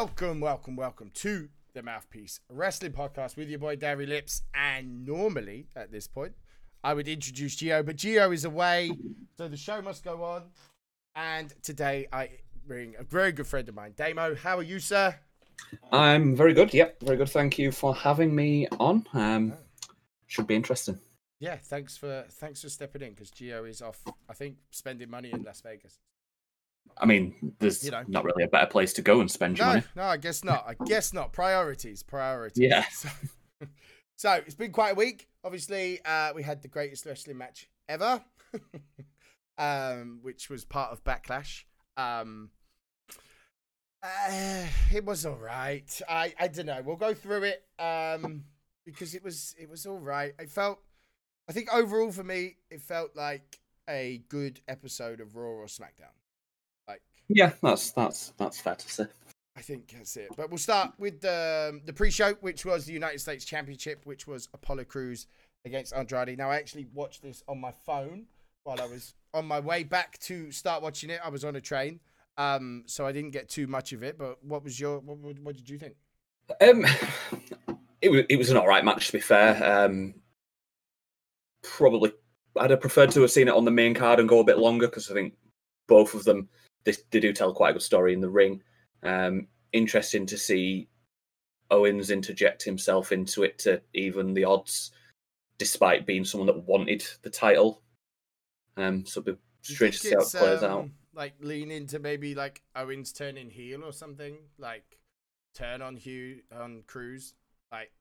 Welcome, welcome, welcome to the Mouthpiece Wrestling Podcast with your boy Darry Lips. And normally at this point, I would introduce Gio, but Gio is away, so the show must go on. And today I bring a very good friend of mine, Damo. How are you, sir? I'm very good. Yep, very good. Thank you for having me on. Um, should be interesting. Yeah, thanks for thanks for stepping in because Gio is off. I think spending money in Las Vegas. I mean, there's You know. not really a better place to go and spend your No, money. no, I guess not. I guess not. Priorities, priorities. Yeah. So, so it's been quite a week. Obviously, uh, we had the greatest wrestling match ever, um, which was part of Backlash. Um, uh, it was all right. I I don't know. We'll go through it um, because it was it was all right. I felt. I think overall for me, it felt like a good episode of Raw or SmackDown. Yeah, that's that's that's fair to say. I think that's it. But we'll start with the um, the pre-show, which was the United States Championship, which was Apollo Crews against Andrade. Now I actually watched this on my phone while I was on my way back to start watching it. I was on a train, um, so I didn't get too much of it. But what was your what, what, what did you think? Um, it was it was an all right match to be fair. Um, probably I'd have preferred to have seen it on the main card and go a bit longer because I think both of them they, they do tell quite a good story in the ring. Um, interesting to see Owens interject himself into it to even the odds, despite being someone that wanted the title. Um, so it'll be strange to see how it plays out. um, Like lean into maybe like Owens turning heel or something, like turn on Hugh on Crews, like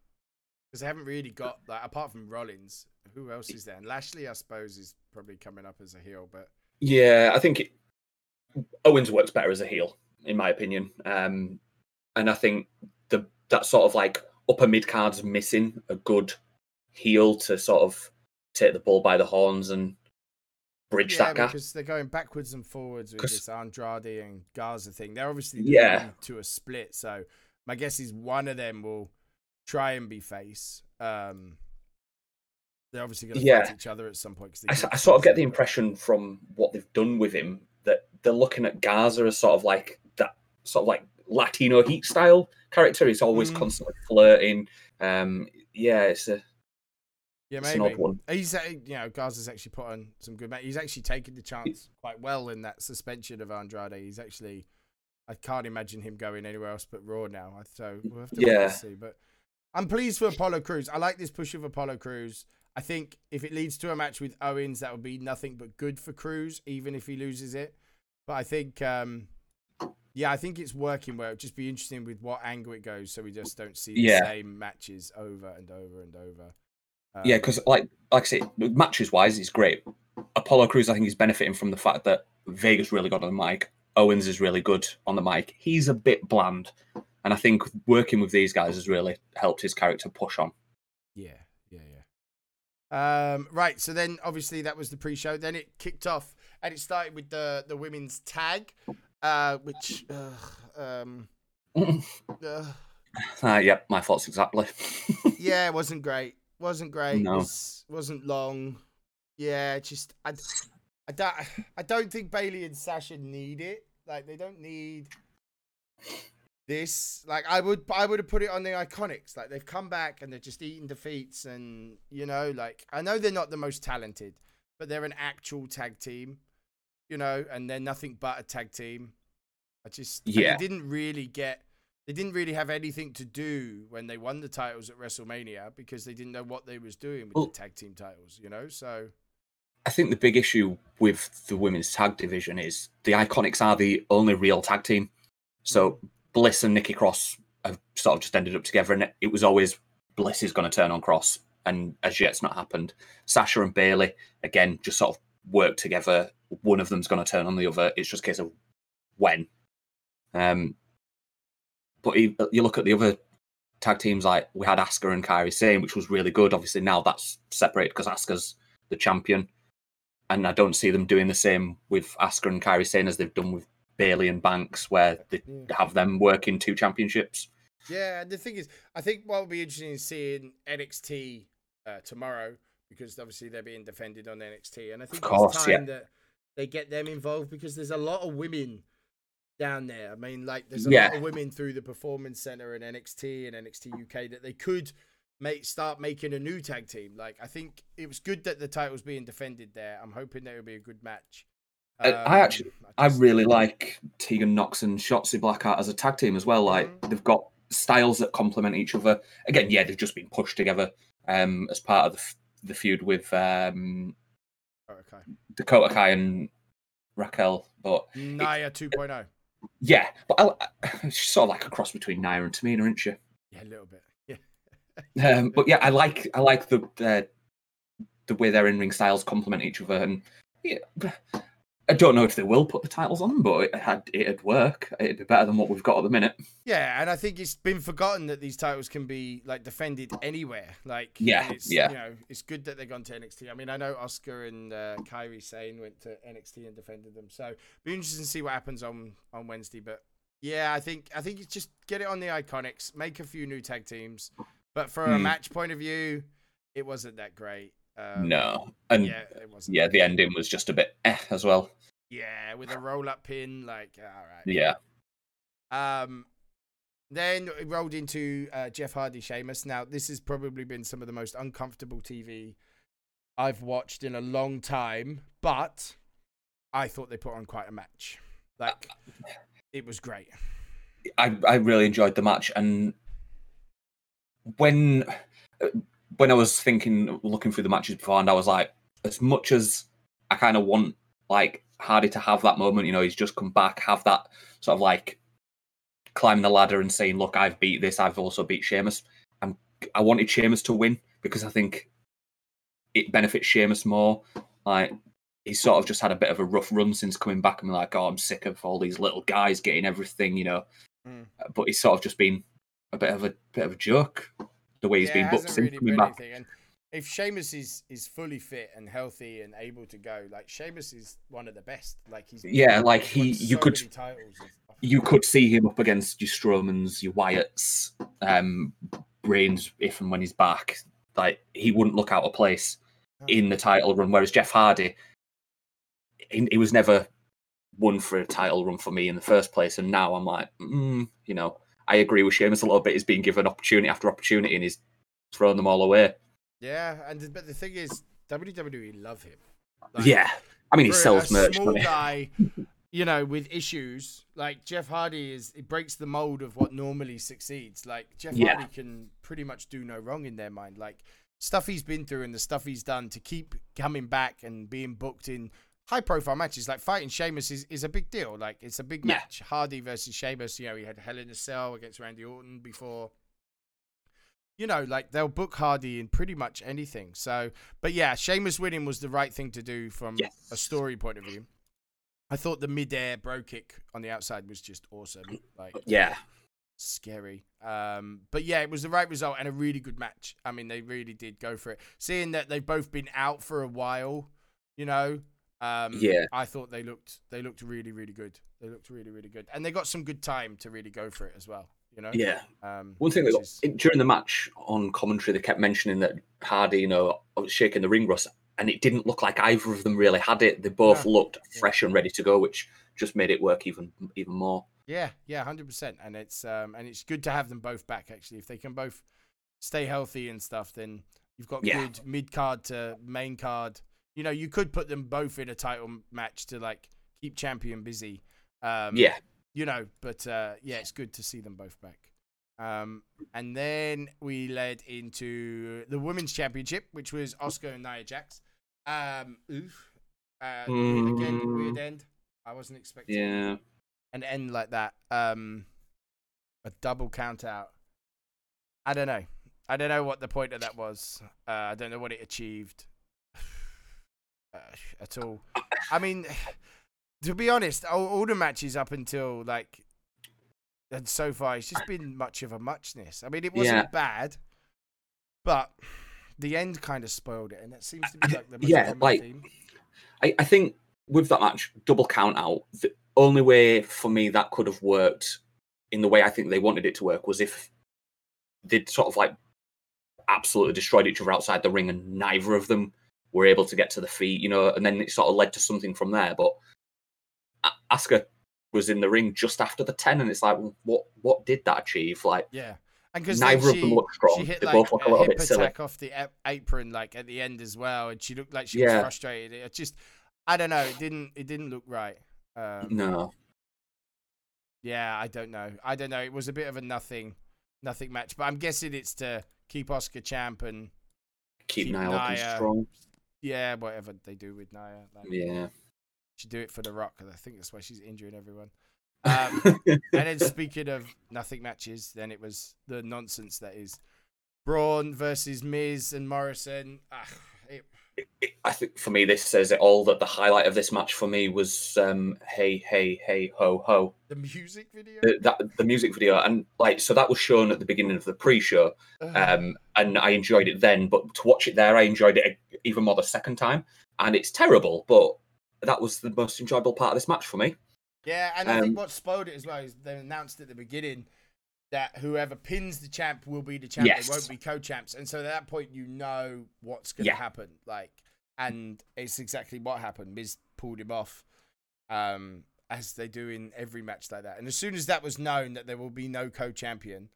because they haven't really got like apart from Rollins, who else is there? And Lashley, I suppose, is probably coming up as a heel, but Yeah, I think it, Owens works better as a heel, in my opinion. Um, and I think the that sort of like upper mid card's missing a good heel to sort of take the bull by the horns and bridge yeah, that gap. because they're going backwards and forwards with this Andrade and Garza thing. They're obviously Yeah. to a split, so my guess is one of them will try and be face. Um, they're obviously going to Yeah. fight each other at some point. I, I sort of get the impression from what they've done with him they're looking at Garza as sort of like that sort of like Latino heat style character. He's always Mm. constantly flirting. Um, yeah, it's a Yeah, it's an maybe. odd one. He's, uh, you know, Garza's actually put on some good. He's actually taken the chance quite well in that suspension of Andrade. He's actually, I can't imagine him going anywhere else but Raw now. So we'll have to Yeah. see. But I'm pleased for Apollo Crews. I like this push of Apollo Crews. I think if it leads to a match with Owens, that would be nothing but good for Crews, even if he loses it. But I think, um, yeah, I think it's working well. It'd just be interesting with what angle it goes, so we just don't see the Yeah. same matches over and over and over. Yeah, Um, because like like I say, matches wise, it's great. Apollo Crews, I think he's benefiting from the fact that Vega's really good on the mic. Owens is really good on the mic. He's a bit bland, and I think working with these guys has really helped his character push on. Yeah, yeah, yeah. Um, right. So then, obviously, that was the pre-show. Then it kicked off, and it started with the the women's tag, uh, which, uh, um, uh, uh, yeah, my thoughts exactly. yeah, it wasn't great. Wasn't great. No. Was, wasn't long. Yeah, just I, I don't I don't think Bayley and Sasha need it. Like they don't need this. Like I would I would have put it on the iconics. Like they've come back and they're just eating defeats and you know, like I know they're not the most talented, but they're an actual tag team, you know, and they're nothing but a tag team. I just Yeah. they didn't really get they didn't really have anything to do when they won the titles at WrestleMania because they didn't know what they was doing with Well- the tag team titles, you know? So I think the big issue with the women's tag division is the Iconics are the only real tag team. So mm. Bliss and Nikki Cross have sort of just ended up together, and it was always Bliss is going to turn on Cross, and as yet it's not happened. Sasha and Bayley again just sort of work together. One of them's going to turn on the other. It's just a case of when. Um, but you, you look at the other tag teams like we had Asuka and Kairi Sane, which was really good. Obviously now that's separated because Asuka's the champion and I don't see them doing the same with Asuka and Kairi Sane as they've done with Bayley and Banks, where they have them working two championships. Yeah, and the thing is, I think what would be interesting is seeing NXT uh, tomorrow because obviously they're being defended on NXT, and I think of course, it's yeah. time that they get them involved because there's a lot of women down there. I mean, like there's a Yeah. lot of women through the Performance Center and NXT and NXT UK that they could make start making a new tag team. Like I think it was good that the title's being defended there. I'm hoping that it'll be a good match. Uh, I actually- I just- really like Tegan Nox and Shotzi Blackheart as a tag team as well. Like Mhm. they've got styles that complement each other. Again, yeah, they've just been pushed together um, as part of the, the feud with um, Oh, okay. Dakota Kai and Raquel. But Naya 2.0. yeah, but I, she's sort of like a cross between Nia and Tamina, isn't she? Yeah, a little bit. Yeah. Um, but yeah, I like I like the the, the way their in ring styles complement each other, and yeah, I don't know if they will put the titles on, them, but it had it'd work. It'd be better than what we've got at the minute. Yeah, and I think it's been forgotten that these titles can be like defended anywhere. Like, Yeah, it's, yeah. You know, it's good that they've gone to NXT. I mean, I know Asuka and uh, Kairi Sane went to NXT and defended them, so be interesting to see what happens on on Wednesday. But yeah, I think I think it's just get it on the Iconics, make a few new tag teams. But from a Hmm. match point of view, it wasn't that great. Um, no, and yeah, yeah, it wasn't. the ending was just a bit eh as well. yeah, with a roll up pin, like all right. Yeah, Um, then it rolled into uh, Jeff Hardy, Sheamus. Now, this has probably been some of the most uncomfortable TV I've watched in a long time, but I thought they put on quite a match. Like, it was great. I I really enjoyed the match, and when uh, when I was thinking, looking through the matches before, and I was like, as much as I kind of want like Hardy to have that moment, you know, he's just come back, have that sort of like climbing the ladder and saying, "Look, I've beat this. I've also beat Sheamus." I'm, I wanted Sheamus to win because I think it benefits Sheamus more. Like he's sort of just had a bit of a rough run since coming back. I'm like, oh, I'm sick of all these little guys getting everything, you know. Mm. But he's sort of just been a bit of a bit of a joke the way he's Yeah, been booked really coming back. anything. And if Sheamus is, is fully fit and healthy and able to go, like, Sheamus is one of the best. Like, he's Yeah, like he- you could- titles. You could see him up against your Strowmans, your Wyatts, um, Reigns if and when he's back. Like he wouldn't look out of place No. in the title run. Whereas Jeff Hardy, he, he was never one for a title run for me in the first place. And now I'm like, mm, you know, I agree with Sheamus a little bit. He's being given opportunity after opportunity, and he's thrown them all away. Yeah, and but the thing is, WWE love him. Like, yeah, I mean, he sells a merch. Small guy, you know, with issues like Jeff Hardy is, it breaks the mold of what normally succeeds. Like Jeff Yeah. Hardy can pretty much do no wrong in their mind. Like stuff he's been through and the stuff he's done to keep coming back and being booked in high profile matches. Like fighting Sheamus is, is a big deal. Like it's a big Yeah. match. Hardy versus Sheamus. You know, he had Hell in a Cell against Randy Orton before. You know, like they'll book Hardy in pretty much anything. So, but yeah, Sheamus winning was the right thing to do from a story point of view. I thought the mid-air bro kick on the outside was just awesome. Like, Yeah, scary. Um, but yeah, it was the right result and a really good match. I mean, they really did go for it. Seeing that they've both been out for a while, you know, um, Yeah. I thought they looked they looked really really good. They looked really really good, and they got some good time to really go for it as well. You know, yeah. Um, One thing that is- in- during the match on commentary, they kept mentioning that Hardy, you know, was shaking the ring rust, and it didn't look like either of them really had it. They both No. looked Yeah. fresh and ready to go, which just made it work even even more. Yeah, yeah, hundred percent. And it's um and it's good to have them both back actually. If they can both stay healthy and stuff, then you've got Yeah. good mid card to main card. You know, you could put them both in a title match to like keep champion busy. Um yeah, You know, but uh yeah, it's good to see them both back. Um and then we led into the women's championship, which was Asuka and Nia Jax. Um oof. Uh weird- again, Mm. weird end. I wasn't expecting yeah. an end like that. Um, a double count out. I don't know. I don't know what the point of that was. Uh, I don't know what it achieved at all. I mean, to be honest, all, all the matches up until like and so far, it's just been much of a muchness. I mean, it wasn't Yeah. bad, but the end kind of spoiled it, and it seems to be like the most Yeah, like- theme. I, I think with that match, double count out, the only way for me that could have worked in the way I think they wanted it to work was if they'd sort of like absolutely destroyed each other outside the ring and neither of them were able to get to the feet, you know, and then it sort of led to something from there. But Asuka was in the ring just after the ten, and it's like, what what did that achieve? Like, Yeah, and because neither of them looked strong. She hit They like both look a a little bit silly. off the apron like at the end as well, and she looked like she Yeah. was frustrated. It just, I don't know. It didn't. It didn't look right. Um, No, Yeah, I don't know. I don't know. It was a bit of a nothing, nothing match. But I'm guessing it's to keep Asuka champ and keep, Keep Nia Nia- strong. Yeah, whatever they do with Nia. Like, Yeah. She do it for The Rock 'cause I think that's why she's injuring everyone. Um, and then speaking of nothing matches, then it was the nonsense that is Braun versus Miz and Morrison. Ah, it- I think for me, this says it all. That the highlight of this match for me was um, "Hey, hey, hey, ho, ho." the music video. The, that the music video, and like so that was shown at the beginning of the pre-show, um, and I enjoyed it then. But to watch it there, I enjoyed it even more the second time. And it's terrible, but that was the most enjoyable part of this match for me. yeah, and I think um, what spoiled it as well is they announced at the beginning that whoever pins the champ will be the champ. Yes. They won't be co-champs, and so at that point you know what's going to Yeah. happen. Like, and it's exactly what happened. Miz pulled him off, um, as they do in every match like that. And as soon as that was known that there will be no co-champion,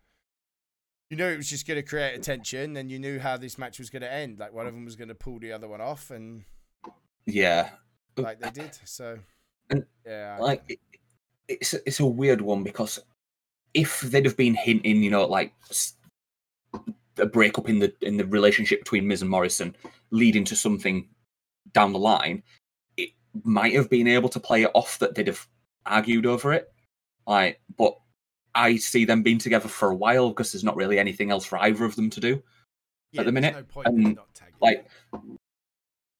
you knew it was just going to create attention, and you knew how this match was going to end. Like one of them was going to pull the other one off, and Yeah, like they did. So, And, yeah, I like it, it's it's a weird one because if they'd have been hinting, you know, like a breakup in the in the relationship between Miz and Morrison, leading to something down the line, it might have been able to play it off that they'd have argued over it. Like, but I see them being together for a while because there's not really anything else for either of them to do. yeah, the minute, no point in and, not tagging. Like,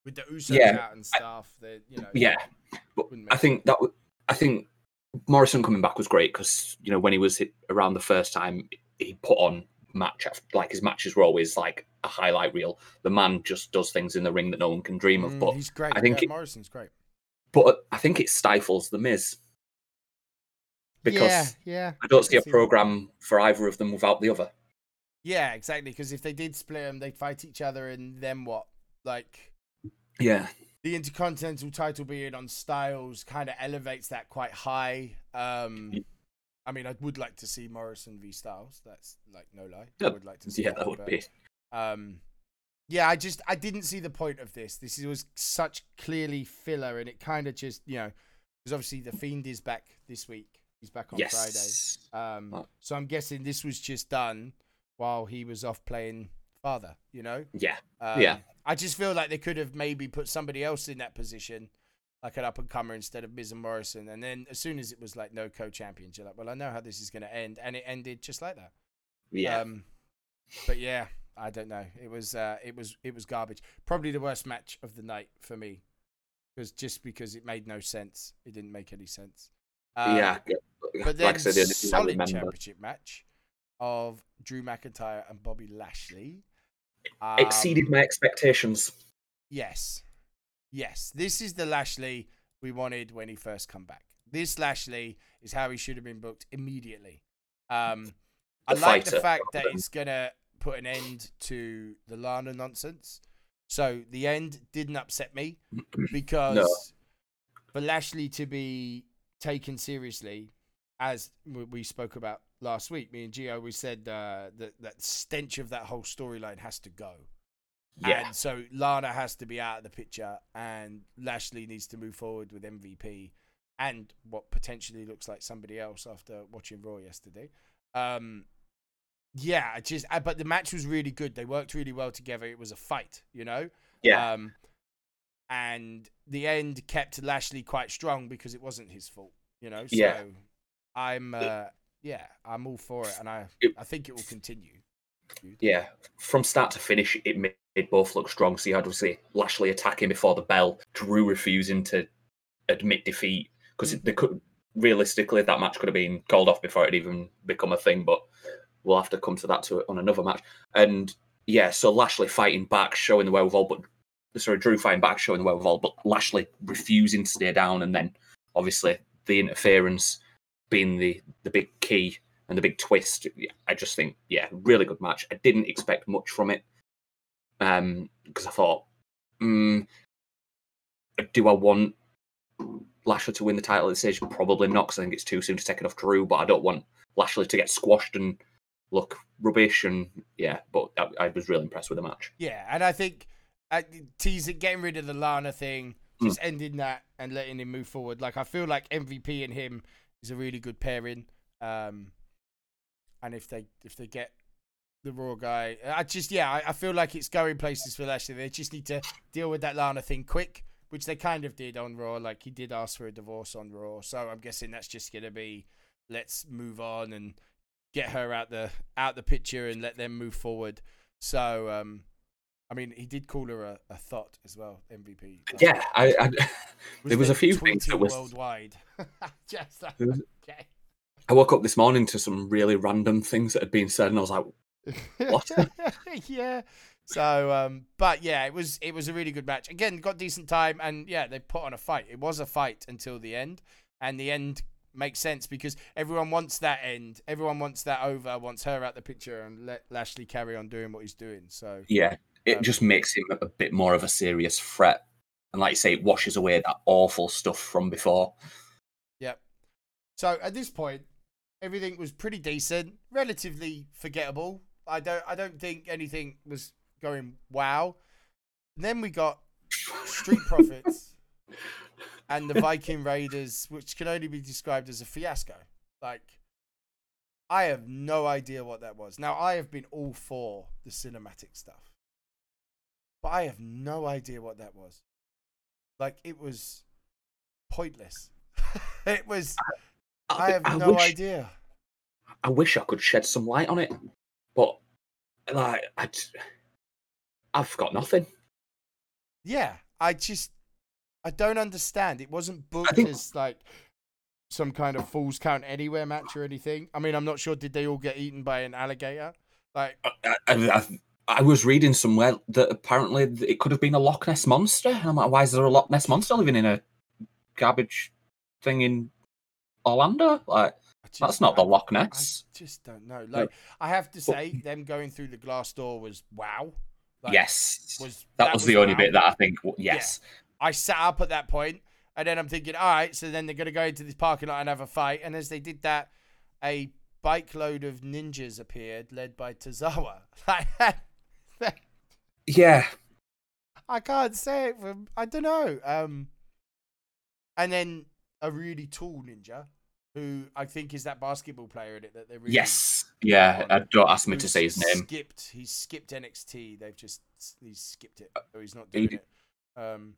with the Usos yeah, out and stuff, that you know, yeah, but I think that w- I think Morrison coming back was great because you know when he was hit around the first time he put on match after, like his matches were always like a highlight reel. The man just does things in the ring that no one can dream of. Mm, But he's great. I think yeah, it- Morrison's great. but I think it stifles the Miz because yeah, yeah, I don't see a program for either of them without the other. Yeah, exactly. Because if they did split them, they'd fight each other, and then what? Like Yeah, the Intercontinental title being on Styles kind of elevates that quite high. Um, I mean, I would like to see Morrison v Styles. That's like no lie. I would like to see yeah, that would but, be. Um, yeah, I just I didn't see the point of this. This was such clearly filler, and it kind of just you know because obviously the Fiend is back this week. He's back on Yes. Friday. Um, so I'm guessing this was just done while he was off playing father. You know. Yeah. Um, Yeah. I just feel like they could have maybe put somebody else in that position, like an up and comer instead of Miz and Morrison. And then as soon as it was like no co-champions, you're like, well, I know how this is going to end, and it ended just like that. Yeah. Um, but yeah, I don't know. It was uh, it was it was garbage. Probably the worst match of the night for me, because just because it made no sense. It didn't make any sense. Um, yeah. But then like I said, solid championship match of Drew McIntyre and Bobby Lashley. Exceeded Um, my expectations. Yes. Yes. This is the Lashley we wanted when he first come back. This Lashley is how he should have been booked immediately. Um, I like the fact that it's going to put an end to the Lana nonsense. So the end didn't upset me because for Lashley to be taken seriously, as we spoke about last week, me and Gio, we said uh, that that stench of that whole storyline has to go. Yeah. And so Lana has to be out of the picture, and Lashley needs to move forward with MVP and what potentially looks like somebody else after watching Raw yesterday. Um, yeah, I just I, but the match was really good. They worked really well together. It was a fight, you know. Yeah. Um, and the end kept Lashley quite strong because it wasn't his fault, you know. So Yeah. I'm uh, yeah, I'm all for it, and I It- I think it will continue. Yeah, from start to finish, it made both look strong. So you had obviously Lashley attacking before the bell, Drew refusing to admit defeat because they mm-hmm. could realistically that match could have been called off before it even become a thing. But we'll have to come to that to on another match. And yeah, so Lashley fighting back, showing the wherewithal, but sorry, Drew fighting back, showing the wherewithal, but Lashley refusing to stay down, and then obviously the interference being the the big key and the big twist. I just think, yeah, really good match. I didn't expect much from it um, because I thought, mm, do I want Lashley to win the title at this stage? Probably not, because I think it's too soon to take it off Drew. But I don't want Lashley to get squashed and look rubbish. And yeah, but I, I was really impressed with the match. Yeah, and I think uh, teasing, getting rid of the Lana thing, Hmm. just ending that and letting him move forward. Like I feel like MVP and him is a really good pairing. Um, and if they if they get the Raw guy, I just yeah, I, I feel like it's going places for Lashley. They just need to deal with that Lana thing quick, which they kind of did on Raw. Like he did ask for a divorce on Raw, so I'm guessing that's just gonna be let's move on and get her out the out the picture and let them move forward. So um, I mean, he did call her a, a thought as well, MVP. Like, Yeah, I, I there was a few things that was. worldwide. just like, was- okay. I woke up this morning to some really random things that had been said, and I was like, What? yeah. So, um, but yeah, it was it was a really good match. Again, got decent time, and yeah, they put on a fight. It was a fight until the end, and the end makes sense because everyone wants that end. Everyone wants that over. Wants her out the picture and let Lashley carry on doing what he's doing. So yeah, it Um, just makes him a bit more of a serious threat. And like you say, it washes away that awful stuff from before. Yep. So at this point, everything was pretty decent, relatively forgettable. I don't I don't think anything was going wow. And then we got Street Profits and the Viking Raiders, which can only be described as a fiasco. Like I have no idea what that was. Now I have been all for the cinematic stuff. But I have no idea what that was. Like it was pointless. it was I have no wish, idea. I wish I could shed some light on it, but like I, have got nothing. Yeah, I just I don't understand. It wasn't booked think- as like some kind of fools Count Anywhere match or anything. I mean, I'm not sure. Did they all get eaten by an alligator? Like, I, I, I, I was reading somewhere that apparently it could have been a Loch Ness monster. And I'm like, why is there a Loch Ness monster living in a garbage thing in Orlando? Like, just, that's not the I- Loch I Ness. just don't know. Like, I have to say, them going through the glass door was wow. Like, yes, was that, was, the only wow. bit that I think. Yes, I sat up at that point, and then I'm thinking, all right, so then they're gonna go into this parking lot and have a fight. And as they did that, a bike load of ninjas appeared, led by Tozawa. Like, yeah, I can't say it from I don't know. Um, and then a really tall ninja, who I think is that basketball player in it that they really yes, yeah. Uh, don't ask me to say his name. Skipped. He's skipped NXT. They've just he's skipped it, or he's not he doing it. Um,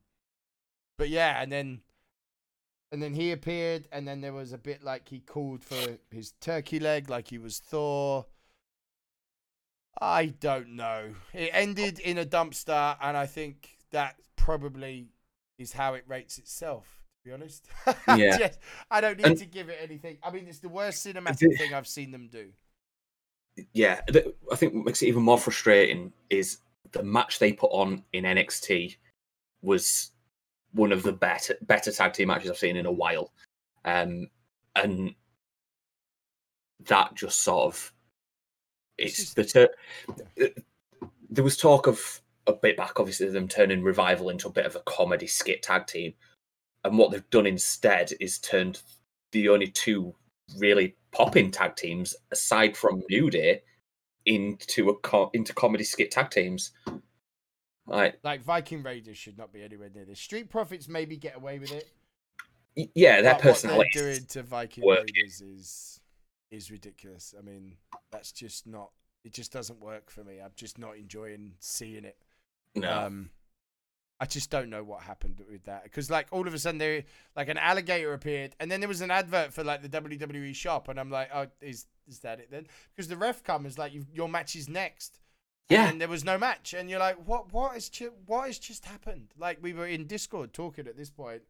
but yeah, and then and then he appeared, and then there was a bit like he called for his turkey leg, like he was Thor. I don't know. It ended in a dumpster, and I think that probably is how it rates itself. To be honest, Yeah. I don't need And- to give it anything. I mean, it's the worst cinematic thing I've seen them do. yeah, I think what makes it even more frustrating is the match they put on in NXT was one of the better better tag team matches I've seen in a while, um, and that just sort of It's the ter- there was talk of a bit back, obviously them turning revival into a bit of a comedy skit tag team, and what they've done instead is turned the only two really popping tag teams aside from New Day into a co- into comedy skit tag teams. Like, Like Viking Raiders should not be anywhere near this. Street Profits maybe get away with it. yeah, their but what they're personality. doing to Viking working. Raiders is is ridiculous. I mean, that's just not. It just doesn't work for me. I'm just not enjoying seeing it. No, Um, I just don't know what happened with that because, like, all of a sudden, there like an alligator appeared, and then there was an advert for like the WWE shop, and I'm like, oh, is is that it then? Because the ref comes like, you, your match is next. yeah, and there was no match, and you're like, what? What is? what has just happened? Like we were in Discord talking at this point,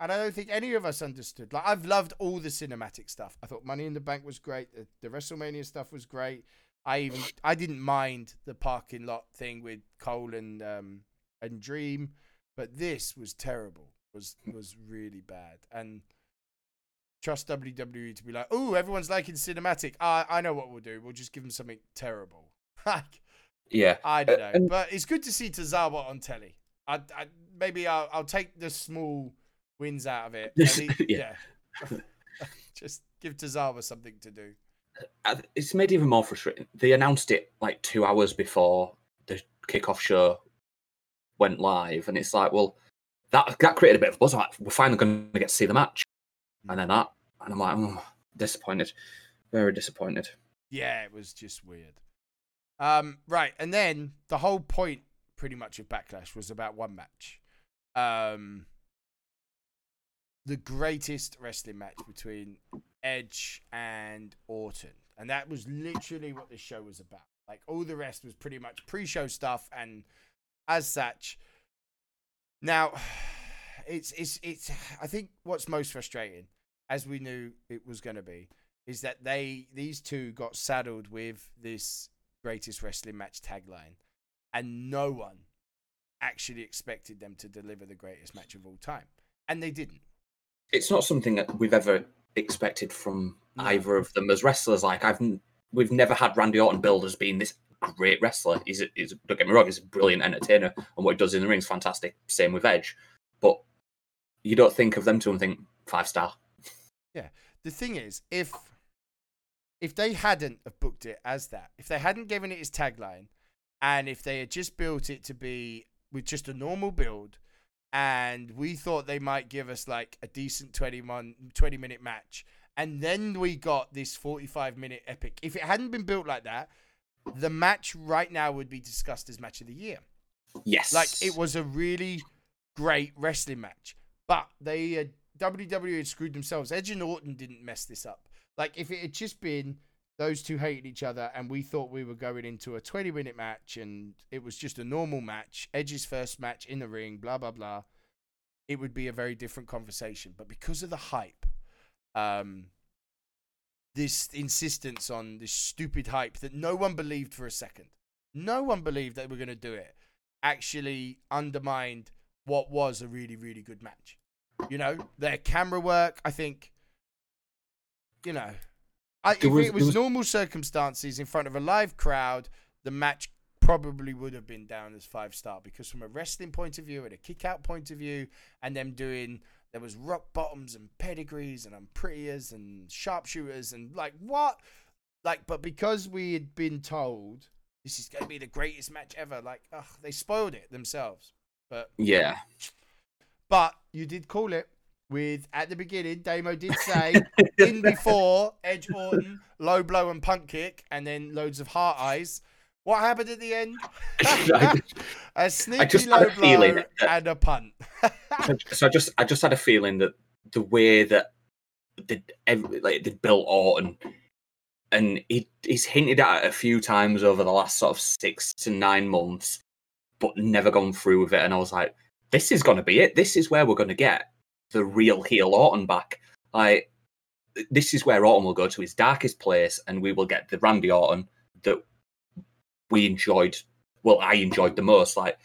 and I don't think any of us understood. Like I've loved all the cinematic stuff. I thought Money in the Bank was great. The, the WrestleMania stuff was great. I even I didn't mind the parking lot thing with Cole and um and Dream, but this was terrible. Was was really bad and. Trust WWE to be like, oh, everyone's liking cinematic. I I know what we'll do. We'll just give them something terrible. Like yeah. I don't Uh, know, and- but it's good to see Tozawa on telly. I, I maybe I'll, I'll take the small wins out of it. he- Yeah. yeah. Just give Tozawa something to do. It's made even more frustrating. They announced it like two hours before the kickoff show went live, and it's like, well, that that created a bit of buzz. I'm like, we're finally going to get to see the match, and then that, and I'm like, oh, disappointed, very disappointed. Yeah, it was just weird. Um, right, and then the whole point, pretty much, of Backlash was about one match. Um, the greatest wrestling match between Edge and Orton, and that was literally what this show was about. Like all the rest was pretty much pre-show stuff, and as such, now it's it's it's. I think what's most frustrating, as we knew it was going to be, is that they these two got saddled with this greatest wrestling match tagline, and no one actually expected them to deliver the greatest match of all time, and they didn't. It's not something that we've ever expected from No. either of them as wrestlers. Like I've, we've never had Randy Orton billed as being this great wrestler. He's, a, he's don't get me wrong, he's a brilliant entertainer, and what he does in the ring is fantastic. Same with Edge, but you don't think of them two and think five star. Yeah, the thing is, if if they hadn't have booked it as that, if they hadn't given it his tagline, and if they had just built it to be with just a normal build, and we thought they might give us like a decent 20, mon- 20 minute match, and then we got this 45 minute epic. If it hadn't been built like that, the match right now would be discussed as match of the year. Yes, Like it was a really great wrestling match, but they uh, WWE had screwed themselves. Edge and Orton didn't mess this up. Like if it had just been those two hated each other and we thought we were going into a 20 minute match and it was just a normal match, Edge's first match in the ring, blah blah blah, it would be a very different conversation. But because of the hype, um, this insistence on this stupid hype that no one believed for a second, no one believed they were going to do it, actually undermined what was a really really good match. You know, their camera work, I think. You know, I, if was- it was was- normal circumstances in front of a live crowd, the match probably would have been down as five star because from a wrestling point of view and a kick out point of view, and them doing there was rock bottoms and pedigrees and unprettiers and sharpshooters and like what, like but because we had been told this is going to be the greatest match ever, like ugh, they spoiled it themselves. But yeah. but you did call it with at the beginning. Damo did say in before Edge Orton low blow and punt kick, and then loads of heart eyes. What happened at the end? a sneaky low a blow that- and a punt. so I just I just had a feeling that the way that they like they built Orton and he he's hinted at it a few times over the last sort of six to nine months, but never gone through with it. And I was like, this is gonna be it. This is where we're gonna get the real heel Orton back. Like this is where Orton will go to his darkest place, and we will get the Randy Orton that we enjoyed. Well, I enjoyed the most. Like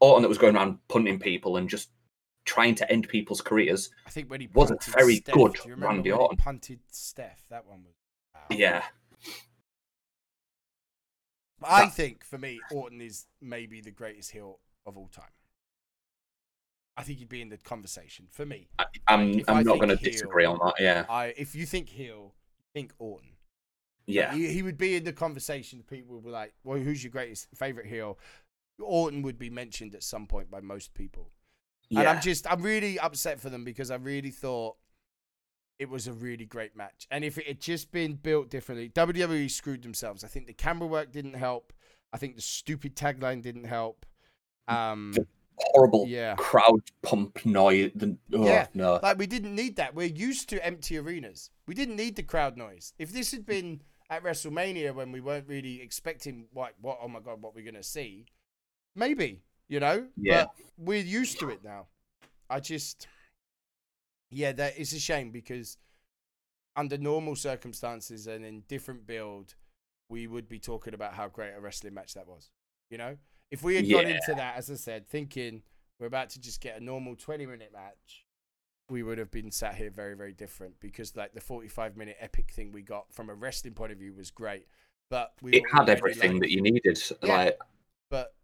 Orton that was going around punting people and just trying to end people's careers. I think when he Wasn't very Steph, good, Do you remember Randy Orton. punted Steph? That one was. wow. Yeah, I That- think for me, Orton is maybe the greatest heel of all time. I think he'd be in the conversation for me. I, I'm if I I'm not going to disagree on that. Yeah, I if you think heel, think Orton. yeah, He, he would be in the conversation. People would be like, "Well, who's your greatest favorite heel?" Orton would be mentioned at some point by most people. yeah. And I'm just, I'm really upset for them because I really thought it was a really great match. And if it had just been built differently, WWE screwed themselves. I think the camera work didn't help. I think the stupid tagline didn't help. Um, horrible yeah. crowd pump noise. The, oh, Yeah. no. Like we didn't need that. We're used to empty arenas. We didn't need the crowd noise. If this had been at WrestleMania when we weren't really expecting like what oh my god what we're gonna see, maybe you know. Yeah. But we're used to it now. I just yeah, that is a shame because under normal circumstances and in different build, we would be talking about how great a wrestling match that was. You know, if we had gone into that, as I said, thinking we're about to just get a normal 20 minute match, we would have been sat here very, very different because like the 45 minute epic thing we got from a wrestling point of view was great. But we It had everything like- that you needed. Yeah. Like But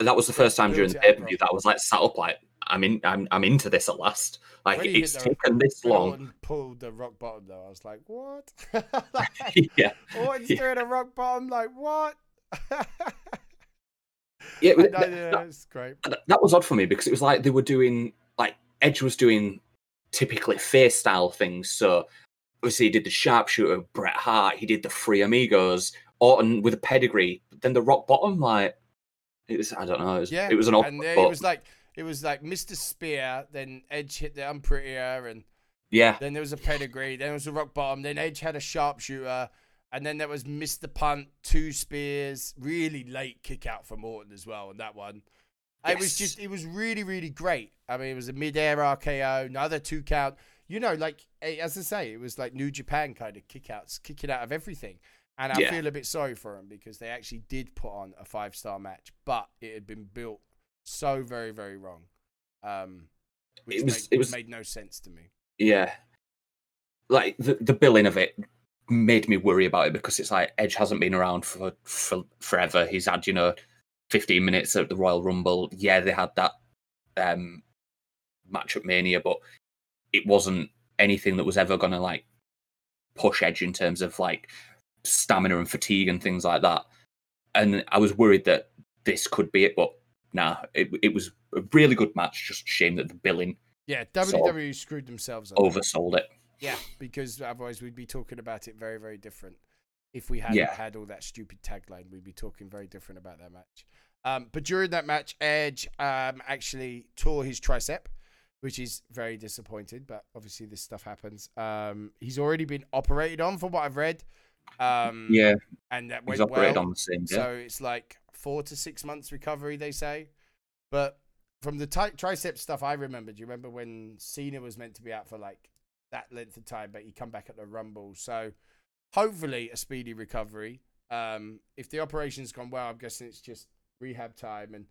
that was the first time during the pay per view that I was like sat up like I'm in. I'm I'm into this at last. Like When it's taken this long. Pulled the rock bottom though. I was like, what? like, yeah, Orton's Yeah. doing a rock bottom. Like what? yeah. I That, know, yeah, that- it's great. that- was odd for me because it was like they were doing like Edge was doing typically face style things. So obviously he did the sharpshooter, Bret Hart. He did the Three Amigos, Orton with a pedigree. But then the rock bottom, like it was. I don't know. It was. Yeah, It was an odd. and then but it was like it was like Mr. Spear. Then Edge hit the unprettier, and yeah, then there was a pedigree. Then there was a rock bottom. Then Edge had a sharpshooter, and then there was Mr. Punt, two spears, really late kick out from Orton as well on that one. It was just, it was really, really great. I mean, it was a mid-air RKO, another two count. You know, like as I say, it was like New Japan kind of kick outs, kicking out of everything. And I Yeah. feel a bit sorry for them because they actually did put on a five-star match, but it had been built so very, very wrong. Um, which It was- made, it was- made no sense to me. yeah. Like the the billing of it made me worry about it because it's like Edge hasn't been around for for forever. He's had you know 15 minutes at the Royal Rumble. Yeah, they had that um match at Mania, but it wasn't anything that was ever gonna like push Edge in terms of like stamina and fatigue and things like that. And I was worried that this could be it, but nah, it it was a really good match. Just shame that the billing Yeah, Sort of WWE screwed themselves oversold it. Yeah, because otherwise we'd be talking about it very, very different. If we hadn't Yeah. had all that stupid tagline, we'd be talking very different about that match. Um, but during that match, Edge um, actually tore his tricep, which is very disappointed. But obviously, this stuff happens. Um, he's already been operated on, from what I've read. Um, Yeah, and that he's went operated well. on the same day. So it's like four to six months recovery, they say. But from the ti- tricep stuff I remember, do you remember when Cena was meant to be out for like that length of time, but he come back at the Rumble? So hopefully a speedy recovery. Um, if the operation's gone well, I'm guessing it's just rehab time and.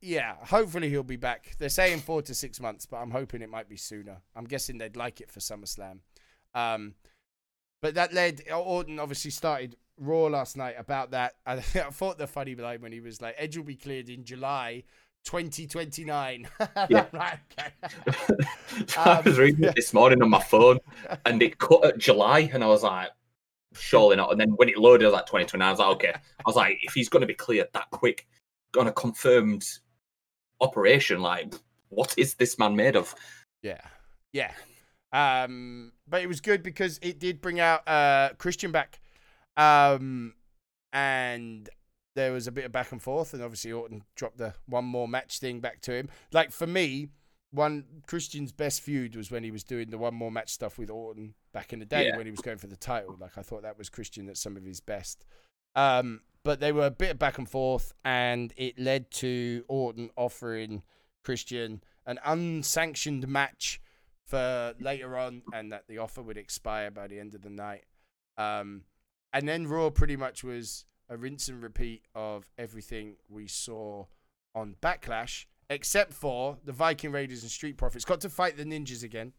Yeah, hopefully he'll be back. They're saying four to six months, but I'm hoping it might be sooner. I'm guessing they'd like it for SummerSlam. Um, but that led Orton obviously started Raw last night about that. I, I thought the funny line when he was like, "Edge will be cleared in July 2029." Yeah. right. Okay. I was Um, reading yeah. it this morning on my phone, and it cut at July, and I was like, surely not. And then when it loaded, I was like 2029. I was like, okay. I was like, if he's going to be cleared that quick on a confirmed operation, like, what is this man made of? Yeah. Yeah. Um, but it was good because it did bring out uh, Christian back. Um, and there was a bit of back and forth, and obviously Orton dropped the one more match thing back to him. Like for me, one Christian's best feud was when he was doing the one more match stuff with Orton back in the day Yeah. when he was going for the title. Like I thought that was Christian at some of his best. Um, but they were a bit of back and forth, and it led to Orton offering Christian an unsanctioned match for later on, and that the offer would expire by the end of the night. Um, and then Raw pretty much was a rinse and repeat of everything we saw on Backlash, except for the Viking Raiders and Street Profits got to fight the ninjas again.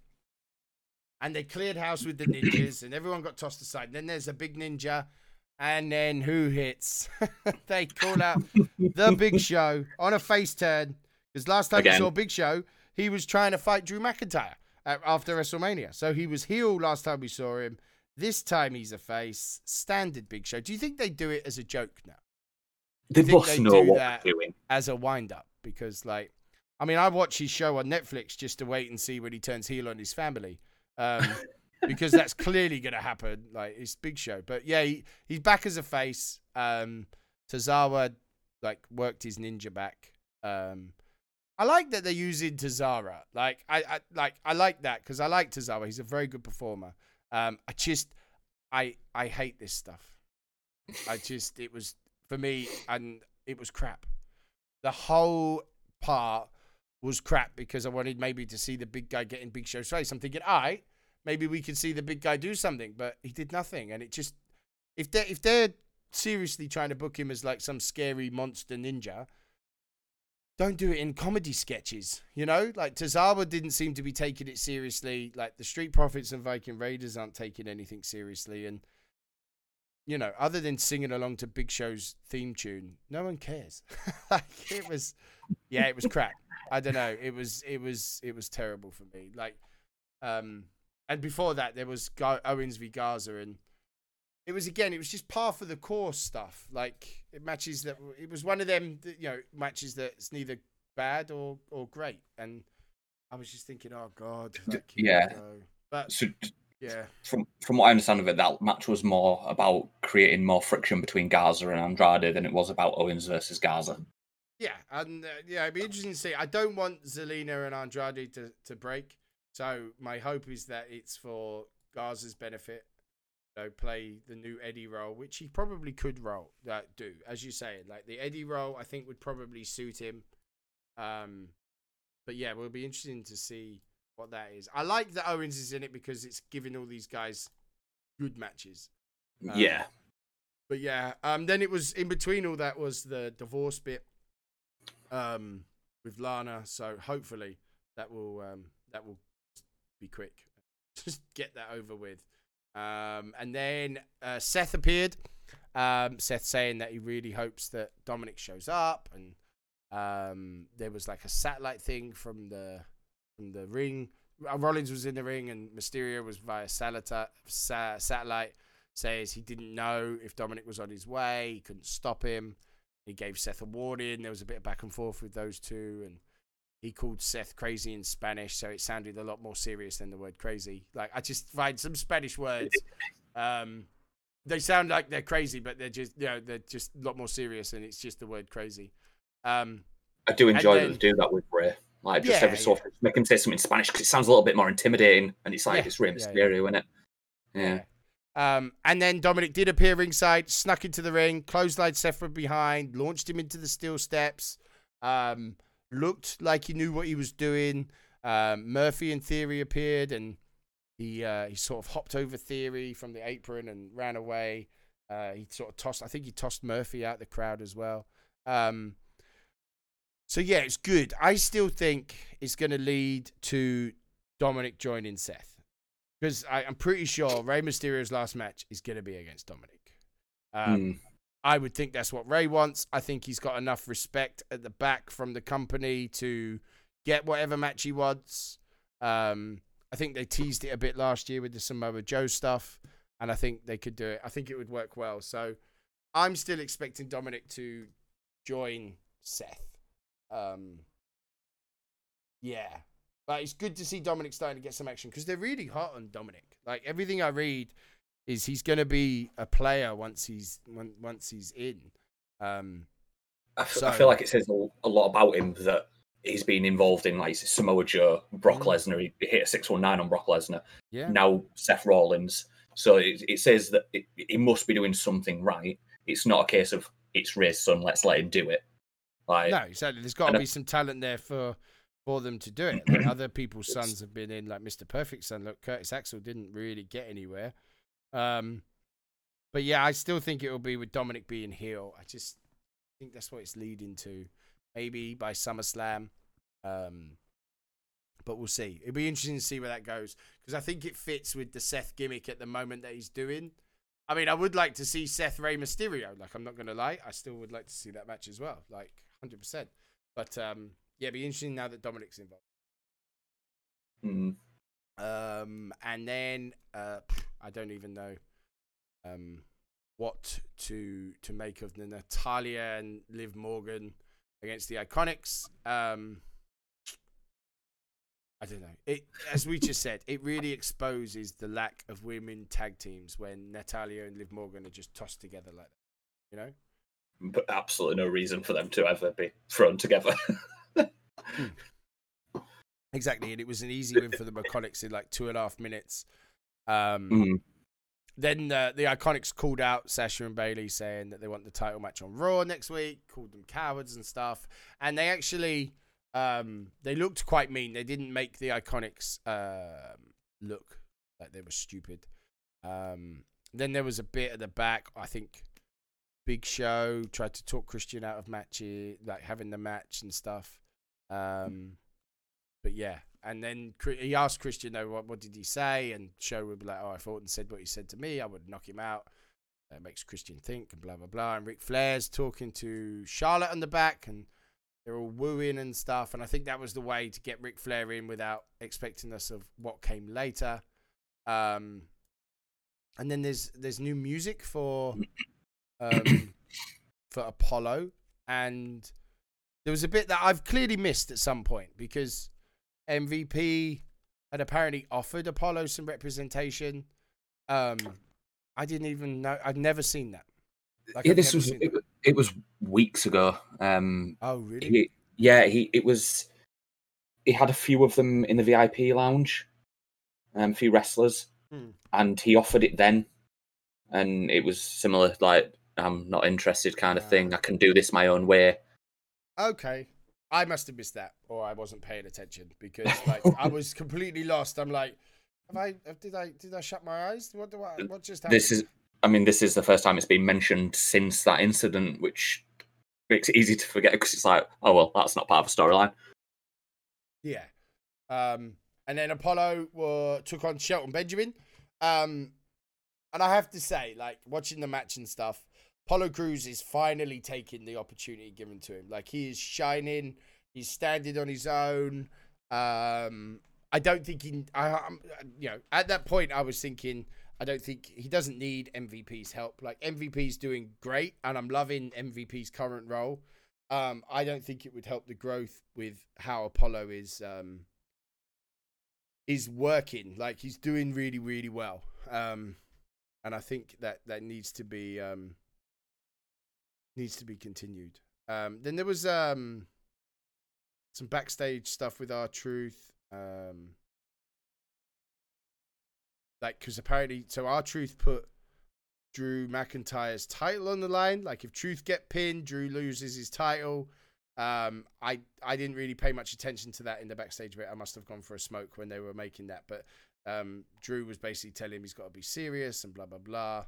And they cleared house with the ninjas, and everyone got tossed aside. then there's a big ninja, and then who hits? they call out the Big Show on a face turn. Because last time we Again. saw Big Show, he was trying to fight Drew McIntyre uh, after WrestleMania. So he was heel last time we saw him. This time he's a face. Standard Big Show. Do you think they do it as a joke now? They must know what they're doing. As a wind up? Because, like, I mean, I watch his show on Netflix just to wait and see when he turns heel on his family. Um, because that's clearly going to happen. Like, it's Big Show. But yeah, he, he's back as a face. Um, Tozawa, like, worked his ninja back. Um, I like that they're using Tozawa. Like I, I like I like that because I like Tozawa. He's a very good performer. Um, I just I I hate this stuff. I just it was for me and it was crap. The whole part was crap because I wanted maybe to see the big guy getting Big Show's face. I'm thinking, all right, maybe we could see the big guy do something, but he did nothing. And it just if they if they're seriously trying to book him as like some scary monster ninja, don't do it in comedy sketches. You know, like Tozawa didn't seem to be taking it seriously. Like the Street Profits and Viking Raiders aren't taking anything seriously. And, you know, other than singing along to Big Show's theme tune, no one cares. like it was, yeah, it was crap. I don't know. It was it was it was terrible for me. Like, um, and before that there was Gar- Owens v and it was again it was just par for the course stuff. Like it matches that it was one of them that, you know matches that's neither bad or or great, and I was just thinking, oh god, yeah. go. But So yeah, from from what I understand of it, that match was more about creating more friction between Garza and Andrade than it was about Owens versus Garza. Yeah, and uh, yeah, it'd be interesting to see. I don't want Zelina and Andrade to, to break, so my hope is that it's for Garza's benefit. Know, play the new Eddie role, which he probably could roll uh, do, as you say. Like the Eddie role, I think would probably suit him. Um, but yeah, we'll be interesting to see what that is. I like that Owens is in it because it's giving all these guys good matches. Um, yeah, But yeah, um, then it was in between all that was the divorce bit, um, with Lana. So hopefully that will um that will be quick. Just get that over with. Um, and then uh, Seth appeared. Um, Seth saying that he really hopes that Dominic shows up, and um, there was like a satellite thing from the from the ring. Uh, Rollins was in the ring, and Mysterio was via satellite. Sa- satellite says he didn't know if Dominic was on his way. He couldn't stop him. He gave Seth a warning. There was a bit of back and forth with those two, and he called Seth crazy in Spanish, so it sounded a lot more serious than the word crazy. Like I just find some Spanish words. Um, they sound like they're crazy, but they're just you know they're just a lot more serious, and it's just the word crazy. Um, I do enjoy then- that they do that with Rey. Like just Yeah, every so often, make him say something in Spanish because it sounds a little bit more intimidating, and it's like Yeah, it's Rey yeah, yeah. Isn't it? Yeah. Um, and then Dominic did appear ringside, snuck into the ring, clotheslined Seth from behind, launched him into the steel steps. Um, looked like he knew what he was doing. Um, Murphy and Theory appeared, and he uh, he sort of hopped over Theory from the apron and ran away. Uh, he sort of tossed. I think he tossed Murphy out the crowd as well. Um, so yeah, it's good. I still think it's going to lead to Dominic joining Seth because I'm pretty sure Rey Mysterio's last match is going to be against Dominic. Um, Mm. I would think that's what Rey wants. I think he's got enough respect at the back from the company to get whatever match he wants. Um, I think they teased it a bit last year with the Samoa Joe stuff, and I think they could do it. I think it would work well. So I'm still expecting Dominic to join Seth. Um, yeah, but it's good to see Dominic starting to get some action because they're really hot on Dominic. Like everything I read is he's going to be a player once he's when, once he's in. Um, I, f- I So- feel like it says a, lot about him that he's been involved in like Samoa Joe, Brock Mm. Lesnar. He, hit a six one nine on Brock Lesnar. yeah, Now Seth Rollins. So it, it says that it, he must be doing something right. It's not a case of it's Rey's son. Let's let him do it. Like no, exactly. There's got to be some talent there for for them to do it. Like other people's sons have been in, like Mr. Perfect Son. Look, Curtis Axel didn't really get anywhere. Um, but yeah, I still think it will be with Dominic being heel. I just think that's what it's leading to. Maybe by SummerSlam. Um, but we'll see. It'll be interesting to see where that goes because I think it fits with the Seth gimmick at the moment that he's doing. I mean, I would like to see Seth Rey Mysterio. Like, I'm not going to lie, I still would like to see that match as well. Like, hundred percent. But um, yeah, be interesting now that Dominic's involved. mm, Um, and then uh, I don't even know um what to to make of the Natalya and Liv Morgan against the Iconics. Um, I don't know. It as we just said, it really exposes the lack of women tag teams when Natalya and Liv Morgan are just tossed together like that. You know. but absolutely no reason for them to ever be thrown together. Exactly, and it was an easy win for the Iconics in like two and a half minutes. Um, Mm. Then uh, the Iconics called out Sasha and Bayley, saying that they want the title match on Raw next week. Called them cowards and stuff, and they actually um, they looked quite mean. They didn't make the Iconics um look like they were stupid. Um, then there was a bit at the back. I think Big Show tried to talk Christian out of matches, like having the match and stuff. Um, but yeah, and then he asked Christian, though, what, what did he say? And Show would be like, oh, I thought and said what he said to me. I would knock him out. That makes Christian think and blah, blah, blah. And Ric Flair's talking to Charlotte on the back and they're all wooing and stuff, and I think that was the way to get Ric Flair in without expecting us of what came later. Um, and then there's there's new music for um, for Apollo, and there was a bit that I've clearly missed at some point because MVP had apparently offered Apollo some representation. Um, I didn't even know. I'd never seen that. Like, yeah, I've this was it, it, was weeks ago. Um, oh really? He, yeah, he it was. He had a few of them in the VIP lounge, um, a few wrestlers, hmm. and he offered it then, and it was similar. Like I'm not interested, kind of uh, thing. I can do this my own way. Okay, I must have missed that, or I wasn't paying attention because like I was completely lost. I'm like, have I? Did I? Did I shut my eyes? What do I? What just happened? This is. I mean, this is the first time it's been mentioned since that incident, which makes it easy to forget because it's like, oh well, that's not part of a storyline. Yeah. Um, and then Apollo were, took on Shelton Benjamin. Um, and I have to say, like watching the match and stuff, Apollo Crews is finally taking the opportunity given to him. Like he is shining. He's standing on his own. Um, I don't think he. I, I'm, you know, at that point, I was thinking, I don't think he doesn't need MVP's help. Like MVP's doing great, and I'm loving MVP's current role. Um, I don't think it would help the growth with how Apollo is um, is working. Like he's doing really, really well. Um, and I think that that needs to be um, needs to be continued. Um, then there was um, some backstage stuff with R-Truth. Um, like, because apparently, so R-Truth put Drew McIntyre's title on the line. Like, if Truth get pinned, Drew loses his title. Um, I I didn't really pay much attention to that in the backstage bit. I must have gone for a smoke when they were making that. But um, Drew was basically telling him he's got to be serious and blah blah blah.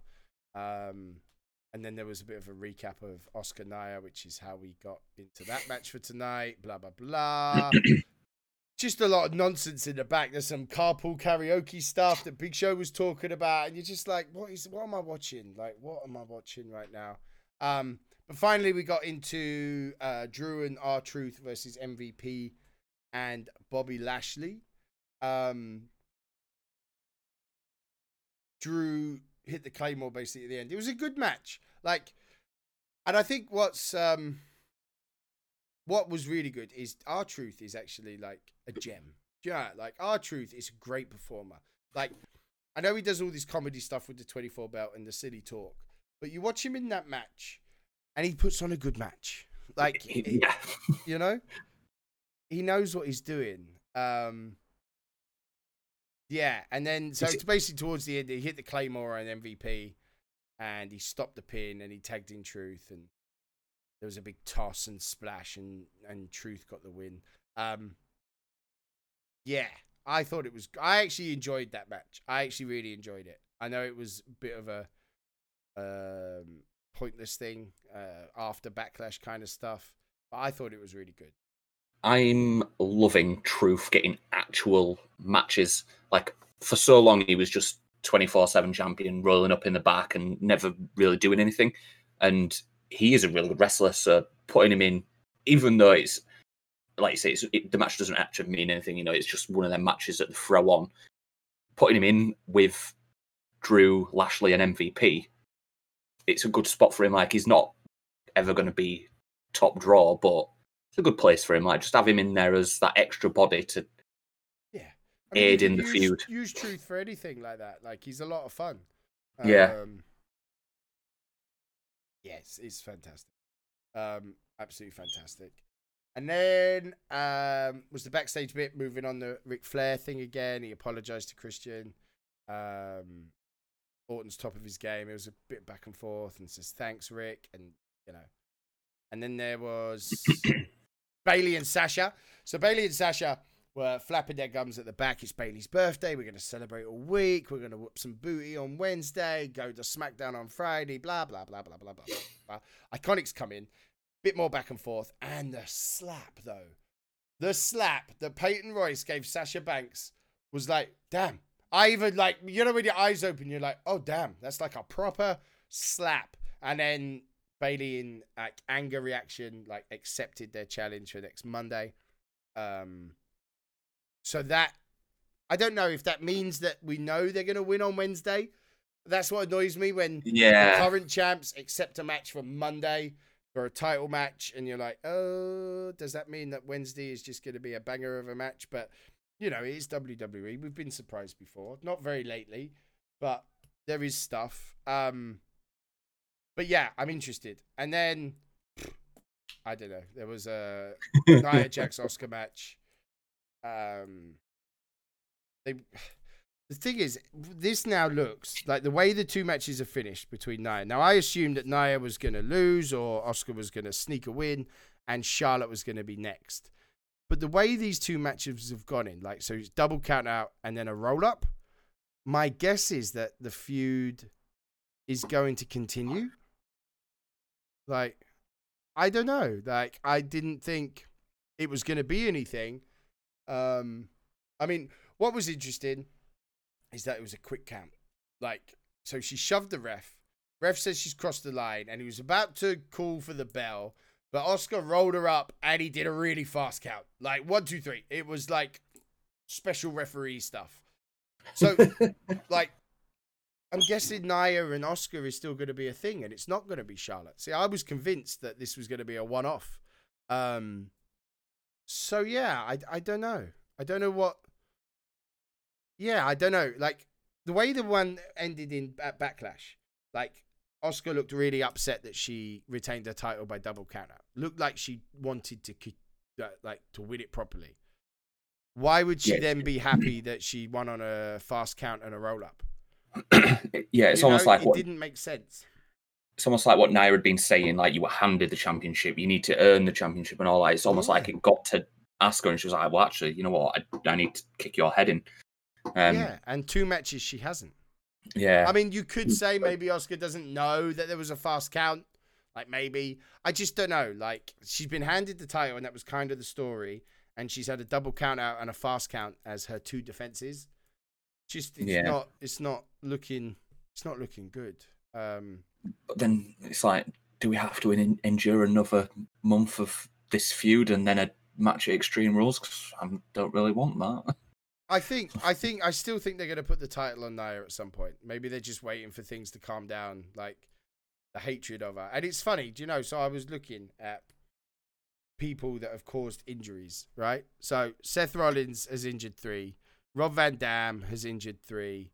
Um, and then there was a bit of a recap of Asuka Nia, which is how we got into that match for tonight. Blah blah blah. just a lot of nonsense in the back. There's some carpool karaoke stuff that Big Show was talking about, and you're just like, what is? What am I watching? Like, what am I watching right now? Um, but finally, we got into uh, Drew and R-Truth versus MVP and Bobby Lashley. Um, Drew hit the claymore basically at the end. It was a good match. Like, and I think what's um, what was really good is R-Truth is actually like a gem. Yeah, like R-Truth is a great performer. Like, I know he does all this comedy stuff with the 24 belt and the silly talk, but you watch him in that match, and he puts on a good match. Like, yeah. you know, he knows what he's doing. Um, yeah, and then so it's basically towards the end, he hit the claymore on MVP, and he stopped the pin, and he tagged in Truth, and there was a big toss and splash, and and Truth got the win. Um, yeah, I thought it was. I actually enjoyed that match. I actually really enjoyed it. I know it was a bit of a um, pointless thing uh, after backlash kind of stuff, but I thought it was really good. I'm loving Truth getting actual matches. Like for so long, he was just 24 7 champion, rolling up in the back and never really doing anything. And he is a really good wrestler. So putting him in, even though it's like you say, it, the match doesn't actually mean anything, you know, it's just one of them matches that throw on. Putting him in with Drew, Lashley, and MVP, it's a good spot for him. Like he's not ever going to be top draw, but a good place for him. Like just have him in there as that extra body to yeah I mean, aid in the use, feud. Use truth for anything like that. Like he's a lot of fun. Yeah. Um, yes, it's fantastic. Um, absolutely fantastic. And then um, was the backstage bit moving on the Ric Flair thing again. He apologized to Christian. Um, Orton's top of his game. It was a bit back and forth and says thanks, Ric, and you know. And then there was Bayley and Sasha. So Bayley and Sasha were flapping their gums at the back. It's Bayley's birthday. We're going to celebrate all week. We're going to whoop some booty on Wednesday. Go to SmackDown on Friday. Blah blah blah blah blah blah blah. Iconics come in. Bit more back and forth, and the slap though, the slap that Peyton Royce gave Sasha Banks was like, damn. I even like you know when your eyes open, you're like, oh damn, that's like a proper slap. And then Bayley in like anger reaction, like accepted their challenge for next Monday. Um, so that I don't know if that means that we know they're going to win on Wednesday. That's what annoys me when the Yeah. current champs accept a match for Monday for a title match, and you're like, oh, does that mean that Wednesday is just going to be a banger of a match? But you know, it is WWE. We've been surprised before, not very lately, but there is stuff. Um, but yeah, I'm interested. And then I don't know. There was a Nia Jax Asuka match. Um, they. The thing is, this now looks like the way the two matches are finished between Nia. Now, I assumed that Nia was going to lose or Asuka was going to sneak a win and Charlotte was going to be next. But the way these two matches have gone in, like, so it's double count out and then a roll up, my guess is that the feud is going to continue. Like, I don't know. Like, I didn't think it was going to be anything. Um, I mean, what was interesting is that it was a quick count. Like, so she shoved the ref. Ref says she's crossed the line, and he was about to call for the bell, but Asuka rolled her up, and he did a really fast count, like one, two, three. It was like special referee stuff. So, like, I'm guessing Nia and Asuka is still going to be a thing, and it's not going to be Charlotte. See, I was convinced that this was going to be a one-off. Um, so yeah, I I don't know. I don't know what. Yeah, I don't know. Like the way the one ended in at Backlash, like Asuka looked really upset that she retained her title by double countout. Looked like she wanted to uh, like to win it properly. Why would she Yeah. then be happy that she won on a fast count and a roll up? yeah, it's You almost know, like it what didn't make sense. it's almost like what Nia had been saying, like you were handed the championship, you need to earn the championship and all that. It's almost Yeah. like it got to her and she was like, Well actually, you know what, I, I need to kick your head in. Um yeah, and two matches she hasn't. yeah. I mean, you could say maybe Asuka doesn't know that there was a fast count. Like maybe I just don't know. Like she's been handed the title, and that was kind of the story. And she's had a double count out and a fast count as her two defenses. Just it's Yeah. not. It's not looking. It's not looking good. Um, but then it's like, do we have to en- endure another month of this feud and then a match at Extreme Rules? 'Cause I don't really want that. I think. I think. I still think they're going to put the title on Nia at some point. Maybe they're just waiting for things to calm down, like the hatred of her. And it's funny, do you know? So I was looking at people that have caused injuries, right? So Seth Rollins has injured three. Rob Van Dam has injured three.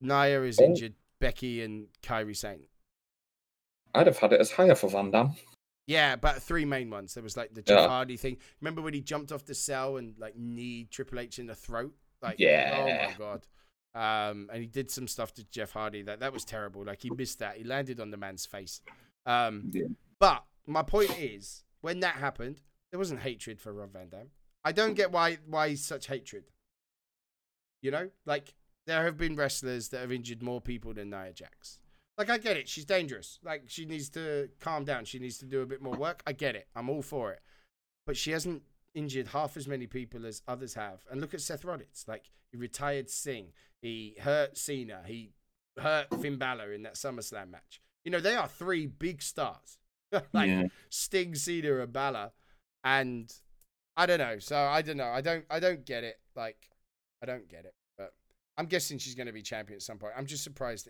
Nia is Oh. injured Becky and Kairi Sane. I'd have had it as higher for Van Dam. Yeah, but three main ones. There was like the Jeff Yeah. Hardy thing. Remember when he jumped off the cell and like kneed Triple H in the throat? Like, yeah. oh my god. Um, and he did some stuff to Jeff Hardy that that was terrible. Like he missed that. He landed on the man's face. Um, Yeah. but my point is, when that happened, there wasn't hatred for Rob Van Dam. I don't get why why such hatred. You know, like there have been wrestlers that have injured more people than Nia Jax. Like I get it, she's dangerous. Like she needs to calm down. She needs to do a bit more work. I get it. I'm all for it. But she hasn't injured half as many people as others have. And look at Seth Rollins. Like he retired Sting. He hurt Cena. He hurt Finn Balor in that SummerSlam match. You know, they are three big stars. like Yeah. Sting, Cena, and Balor. And I don't know. So I don't know. I don't I don't get it. Like I don't get it. I'm guessing she's gonna be champion at some point. I'm just surprised that